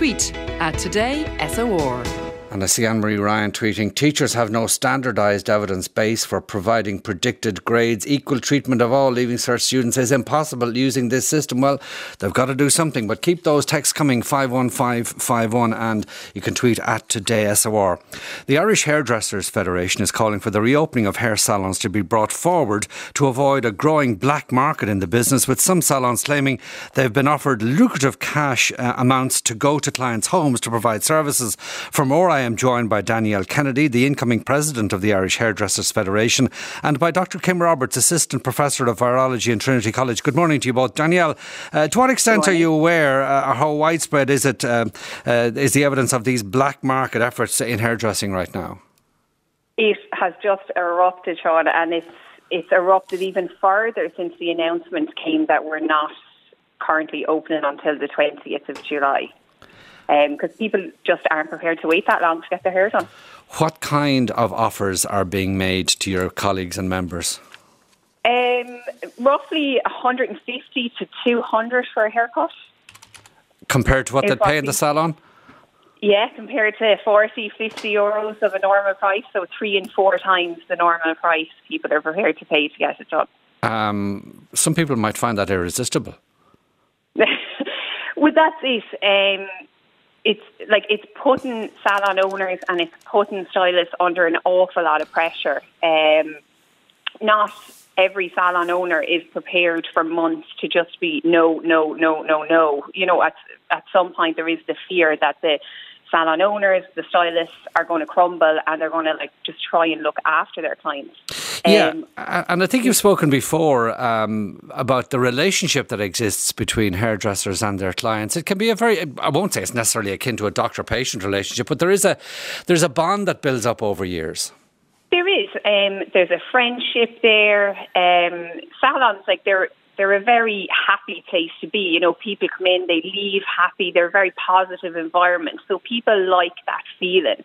Tweet at Today SOR. And I see Anne Marie Ryan tweeting Teachers have no standardised evidence base for providing predicted grades. Equal treatment of all Leaving Cert students is impossible using this system. Well, they've got to do something, but keep those texts coming 51551 and you can tweet at Today SOR. The Irish Hairdressers Federation is calling for the reopening of hair salons to be brought forward to avoid a growing black market in the business, with some salons claiming they've been offered lucrative cash uh, amounts to go to clients' homes to provide services. For more, I am joined by Danielle Kennedy, the incoming president of the Irish Hairdressers Federation, and by Dr. Kim Roberts, assistant professor of virology in Trinity College. Good morning to you both. Danielle, uh, to what extent are you aware, uh, or how widespread is it, uh, uh, is the evidence of these black market efforts in hairdressing right now? It has just erupted, Sean, and it's it's erupted even further since the announcement came that we're not currently opening until the 20th of July because um, people just aren't prepared to wait that long to get their hair done. What kind of offers are being made to your colleagues and members? Um, roughly 150 to 200 for a haircut. Compared to what they pay in the salon? Yeah, compared to 40, 50 euros of a normal price, so three and four times the normal price people are prepared to pay to get it done. Um, some people might find that irresistible. well, that's it. Um, it's like it's putting salon owners and it's putting stylists under an awful lot of pressure. Um, not every salon owner is prepared for months to just be no, no, no, no, no. You know, at at some point there is the fear that the salon owners, the stylists are going to crumble and they're going to like just try and look after their clients. Yeah, um, and I think you've spoken before um, about the relationship that exists between hairdressers and their clients. It can be a very, I won't say it's necessarily akin to a doctor-patient relationship, but there is a there's a bond that builds up over years. There is. Um, there's a friendship there. Um, salons like they're they're a very happy place to be. You know, people come in, they leave happy. They're a very positive environment, so people like that feeling.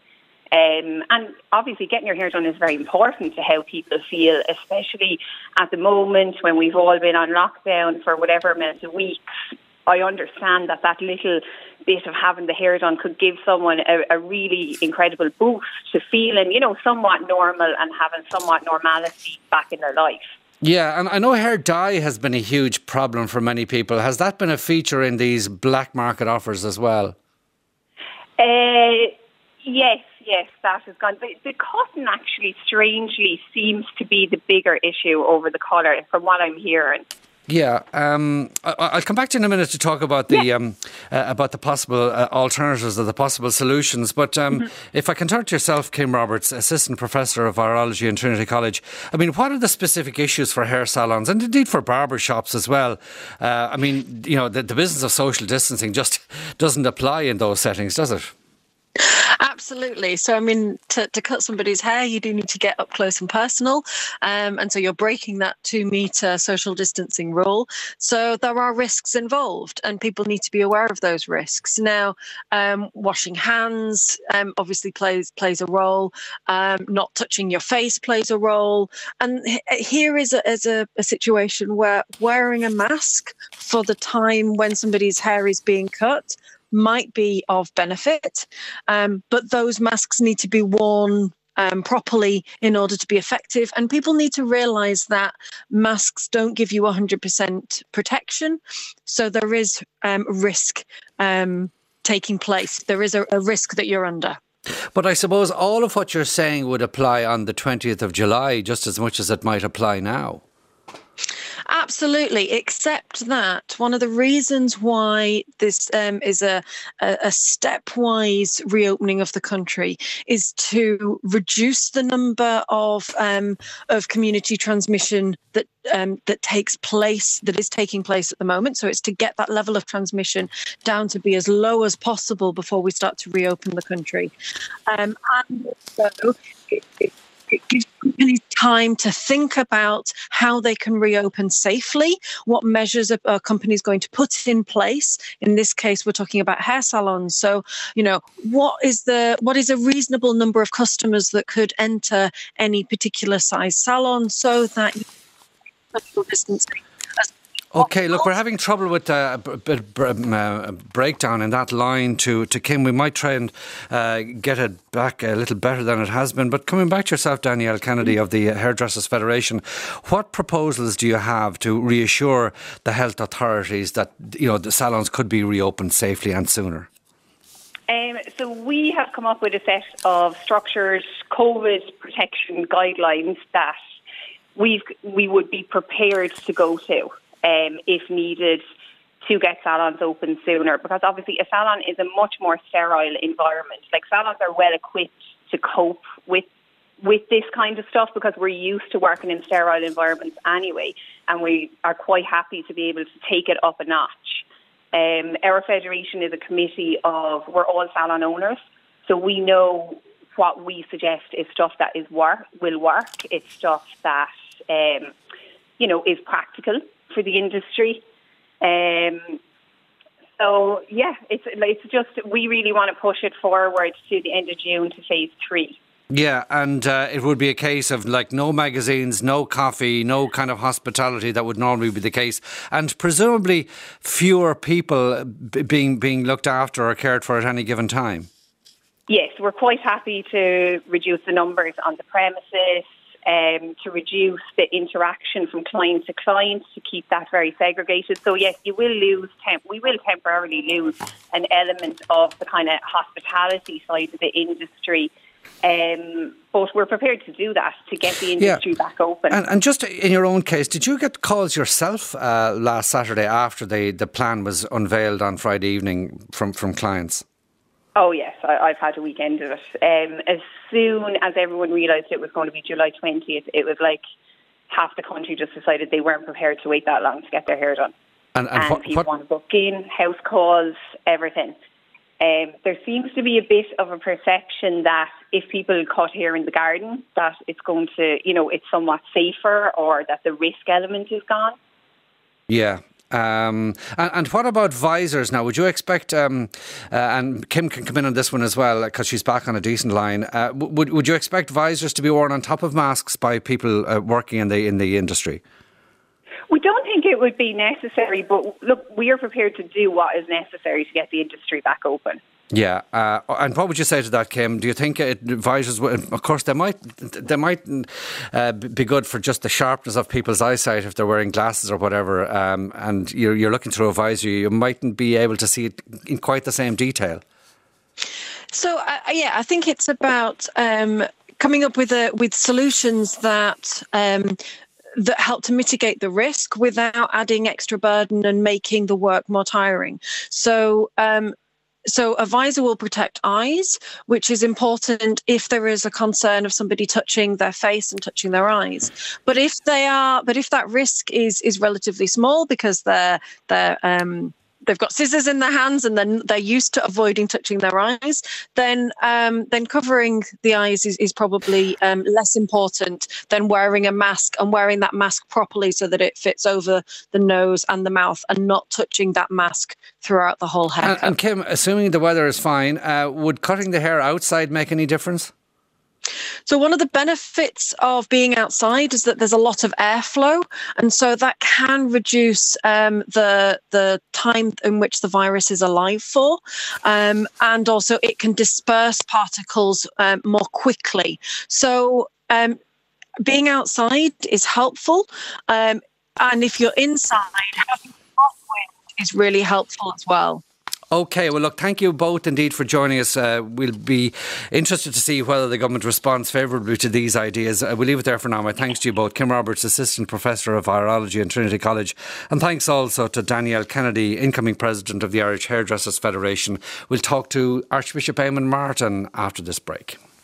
Um, and obviously, getting your hair done is very important to how people feel, especially at the moment when we've all been on lockdown for whatever amount of weeks. I understand that that little bit of having the hair done could give someone a, a really incredible boost to feeling, you know, somewhat normal and having somewhat normality back in their life. Yeah, and I know hair dye has been a huge problem for many people. Has that been a feature in these black market offers as well? Uh, yes, yes, that has gone. The, the cotton actually, strangely, seems to be the bigger issue over the colour, from what I'm hearing. Yeah, um, I, will come back to you in a minute to talk about the yeah. um, uh, about the possible uh, alternatives or the possible solutions. But um, mm-hmm. if I can turn to yourself, Kim Roberts, assistant professor of virology in Trinity College. I mean, what are the specific issues for hair salons and indeed for barber shops as well? Uh, I mean, you know, the, the business of social distancing just doesn't apply in those settings, does it? Absolutely. So, I mean, to, to cut somebody's hair, you do need to get up close and personal. Um, and so you're breaking that two meter social distancing rule. So there are risks involved, and people need to be aware of those risks. Now, um, washing hands um, obviously plays plays a role. Um, not touching your face plays a role. And here is a, is a, a situation where wearing a mask for the time when somebody's hair is being cut might be of benefit, um, but those masks need to be worn um, properly in order to be effective. And people need to realize that masks don't give you 100% protection. So there is um, risk um, taking place. There is a, a risk that you're under. But I suppose all of what you're saying would apply on the 20th of July just as much as it might apply now. Absolutely, except that one of the reasons why this um, is a, a, a stepwise reopening of the country is to reduce the number of um, of community transmission that um, that takes place that is taking place at the moment. So it's to get that level of transmission down to be as low as possible before we start to reopen the country. Um, and so it, it it gives companies time to think about how they can reopen safely, what measures a, company is going to put in place. In this case, we're talking about hair salons. So, you know, what is the what is a reasonable number of customers that could enter any particular size salon so that social distancing Okay, look, we're having trouble with uh, a bit um, uh, breakdown in that line to, to Kim. We might try and uh, get it back a little better than it has been. But coming back to yourself, Danielle Kennedy of the Hairdressers Federation, what proposals do you have to reassure the health authorities that you know the salons could be reopened safely and sooner? Um, so we have come up with a set of structured COVID protection guidelines that we we would be prepared to go to um, if needed to get salons open sooner because obviously a salon is a much more sterile environment. Like salons are well equipped to cope with with this kind of stuff because we're used to working in sterile environments anyway, and we are quite happy to be able to take it up a notch. Um, our federation is a committee of we're all salon owners, so we know what we suggest is stuff that is work will work. It's stuff that um, you know is practical for the industry. Um, so yeah, it's it's just we really want to push it forward to the end of June to phase three. Yeah, and uh, it would be a case of like no magazines, no coffee, no kind of hospitality that would normally be the case, and presumably fewer people being being looked after or cared for at any given time. Yes, we're quite happy to reduce the numbers on the premises, um, to reduce the interaction from client to client, to keep that very segregated. So yes, you will lose. Temp- we will temporarily lose an element of the kind of hospitality side of the industry um, but we're prepared to do that to get the industry yeah. back open. And, and, just in your own case, did you get calls yourself uh, last Saturday after the, the plan was unveiled on Friday evening from, from clients? Oh yes, I, have had a weekend of it. Um, as soon as everyone realised it was going to be July twentieth, it was like half the country just decided they weren't prepared to wait that long to get their hair done. And, and, and what, people what? want to book in, house calls, everything. Um, there seems to be a bit of a perception that if people cut hair in the garden, that it's going to, you know, it's somewhat safer or that the risk element is gone. Yeah, um, and, and, what about visors now? Would you expect, um, uh, and Kim can come in on this one as well because she's back on a decent line. Uh, would would you expect visors to be worn on top of masks by people uh, working in the in the industry? We don't think it would be necessary, but look, we are prepared to do what is necessary to get the industry back open. Yeah, uh, and what would you say to that, Kim? Do you think it advisors? Of course, they might they might uh, be good for just the sharpness of people's eyesight if they're wearing glasses or whatever. Um, and you're, you're looking through a visor, you mightn't be able to see it in quite the same detail. So uh, yeah, I think it's about um, coming up with a with solutions that um, that help to mitigate the risk without adding extra burden and making the work more tiring. So, um, so a visor will protect eyes, which is important if there is a concern of somebody touching their face and touching their eyes. But if they are, but if that risk is is relatively small because they're they're um, they've got scissors in their hands and then they're used to avoiding touching their eyes, then um, then covering the eyes is, is probably um, less important than wearing a mask and wearing that mask properly so that it fits over the nose and the mouth and not touching that mask throughout the whole hair. And, and, Kim, assuming the weather is fine, uh, would cutting the hair outside make any difference? So, one of the benefits of being outside is that there's a lot of airflow, and so that can reduce um, the the time in which the virus is alive for, um, and also it can disperse particles um, more quickly. So, um, being outside is helpful, um, and if you're inside, having wind is really helpful as well. Okay, well, look, thank you both indeed for joining us. Uh, we'll be interested to see whether the government responds favourably to these ideas. Uh, we'll leave it there for now. My thanks to you both, Kim Roberts, Assistant Professor of Virology in Trinity College, and thanks also to Danielle Kennedy, incoming President of the Irish Hairdressers Federation. We'll talk to Archbishop Eamon Martin after this break.